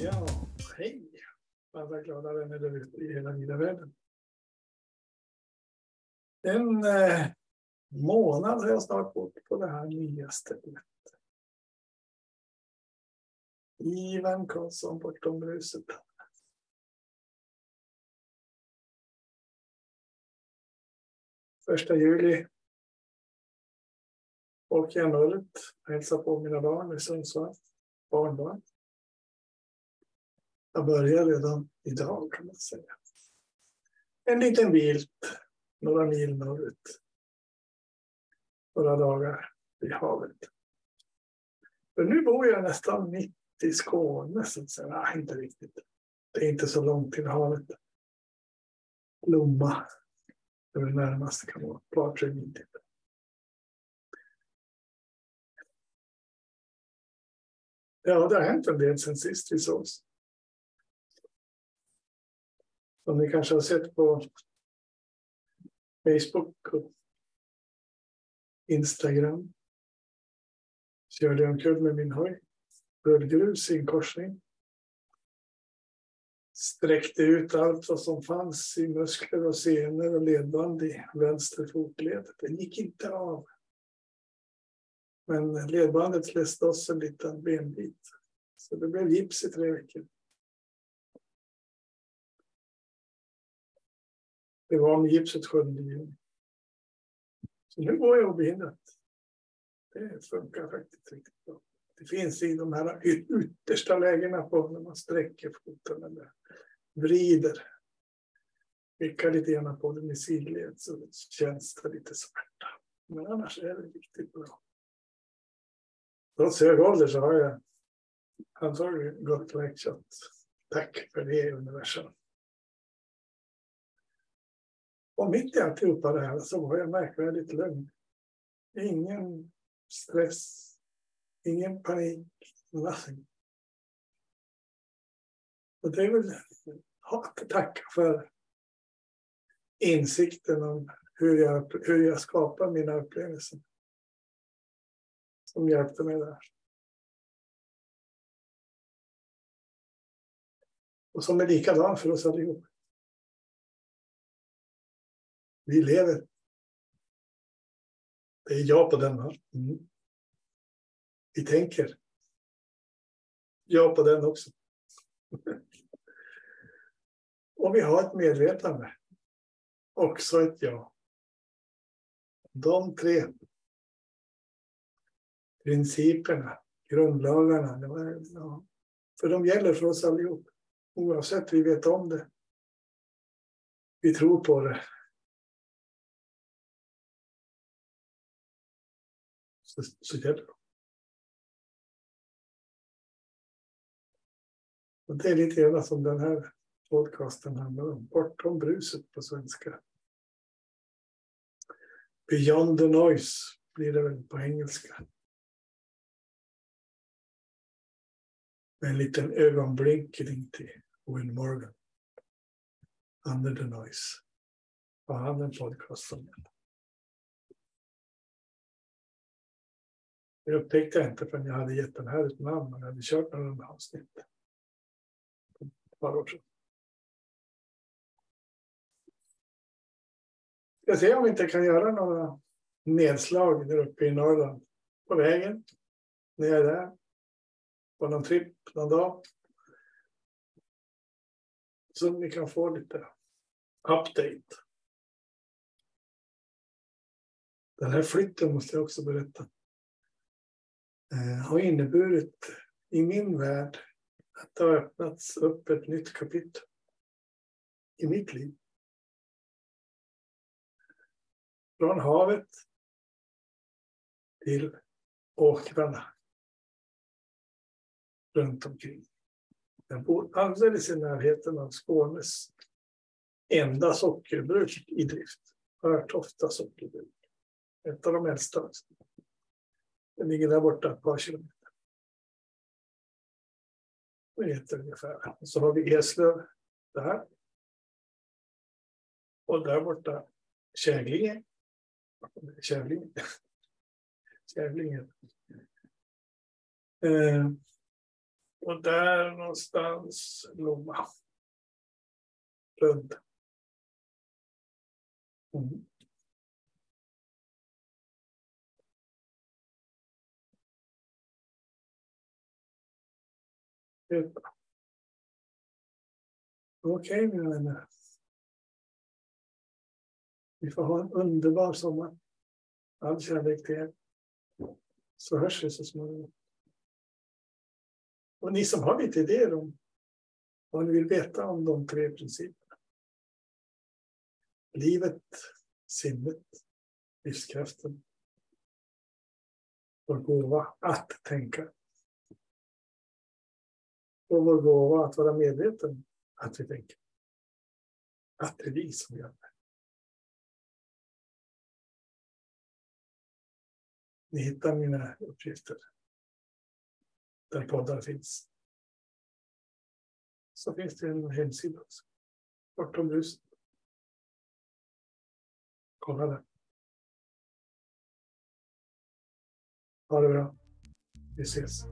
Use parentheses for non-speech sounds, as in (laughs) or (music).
Ja, hej alla glada vänner där ute i hela vida världen. En eh, månad har jag snart bott på det här nya stället. Ivan Karlsson bortom bruset. Första juli åker jag norrut och hälsar på mina barn i Sundsvall. Barnbarn. Jag börjar redan idag kan man säga. En liten bil några mil norrut. Några dagar vid havet. För nu bor jag nästan mitt i Skåne så att säga. Nej, inte riktigt. Det är inte så långt till havet. Lomma. Det är det närmaste kan vara. Ett par, tre mil till. Ja, det har hänt en del sen sist vi sågs. Som ni kanske har sett på Facebook och Instagram. Körde jag omkull med min hoj. Rullgrus i en korsning. Sträckte ut allt vad som fanns i muskler och senor och ledband i vänster fotled. Det gick inte av. Men ledbandet släppte oss en liten benbit. Så det blev gips i tre veckor. Det var med gipset 7 juni. Så nu går jag obehindrat. Det funkar faktiskt riktigt bra. Det finns i de här yttersta lägena på när man sträcker foten eller vrider. Vickar lite grann på den i sidled så känns det lite smärta. Men annars är det riktigt bra. Trots hög ålder så har jag antagligen gått läkt Tack för det universum. Och mitt i alltihopa det här så var jag märkvärdigt lugn. Ingen stress, ingen panik, nothing. Och det är väl att tacka för insikten om hur jag, hur jag skapar mina upplevelser. Som hjälpte mig där. Och som är likadan för oss allihop. Vi lever. Det är jag på den. Va? Mm. Vi tänker. Jag på den också. (laughs) Och vi har ett medvetande. Också ett ja. De tre principerna, grundlagarna, ja, för de gäller för oss allihop. Oavsett vi vet om det. Vi tror på det. Så, så gäller det. Och det är lite grann som den här podcasten handlar om. Bortom bruset på svenska. Beyond the noise blir det väl på engelska. Med en liten ögonblinkning till Will Morgan. Under the noise. Och han en podcast om den? Det upptäckte jag inte förrän jag hade gett den här ett namn och jag hade kört några avsnitt. Ett par år sedan. Jag ser om vi inte kan göra några nedslag där uppe i Norrland. På vägen. När jag är där. På någon tripp någon dag. Så ni kan få lite update. Den här flytten måste jag också berätta. Eh, har inneburit i min värld att det har öppnats upp ett nytt kapitel i mitt liv. Från havet till åkrarna runt omkring. Jag bor alldeles i närheten av Skånes enda sockerbruk i drift. Örtofta sockerbruk. Ett av de äldsta. Den ligger där borta ett par kilometer. Meter ungefär. Och så har vi Eslöv där. Och där borta Kävlinge. Kävlinge. (laughs) Kävlinge. Eh, och där någonstans Lomma. Lund. Mm. Okej, mina vänner. Vi får ha en underbar sommar. All kärlek till er. Så hörs vi så småningom. Och ni som har lite idéer om vad ni vill veta om de tre principerna. Livet, sinnet, livskraften. Vår gåva att tänka. Och vår gåva att vara medveten att vi tänker. Att det är vi som gör det. Ni hittar mina uppgifter där poddar finns. Så finns det en hemsida också. Bortom bruset. Kolla där. Ha det bra. Vi ses.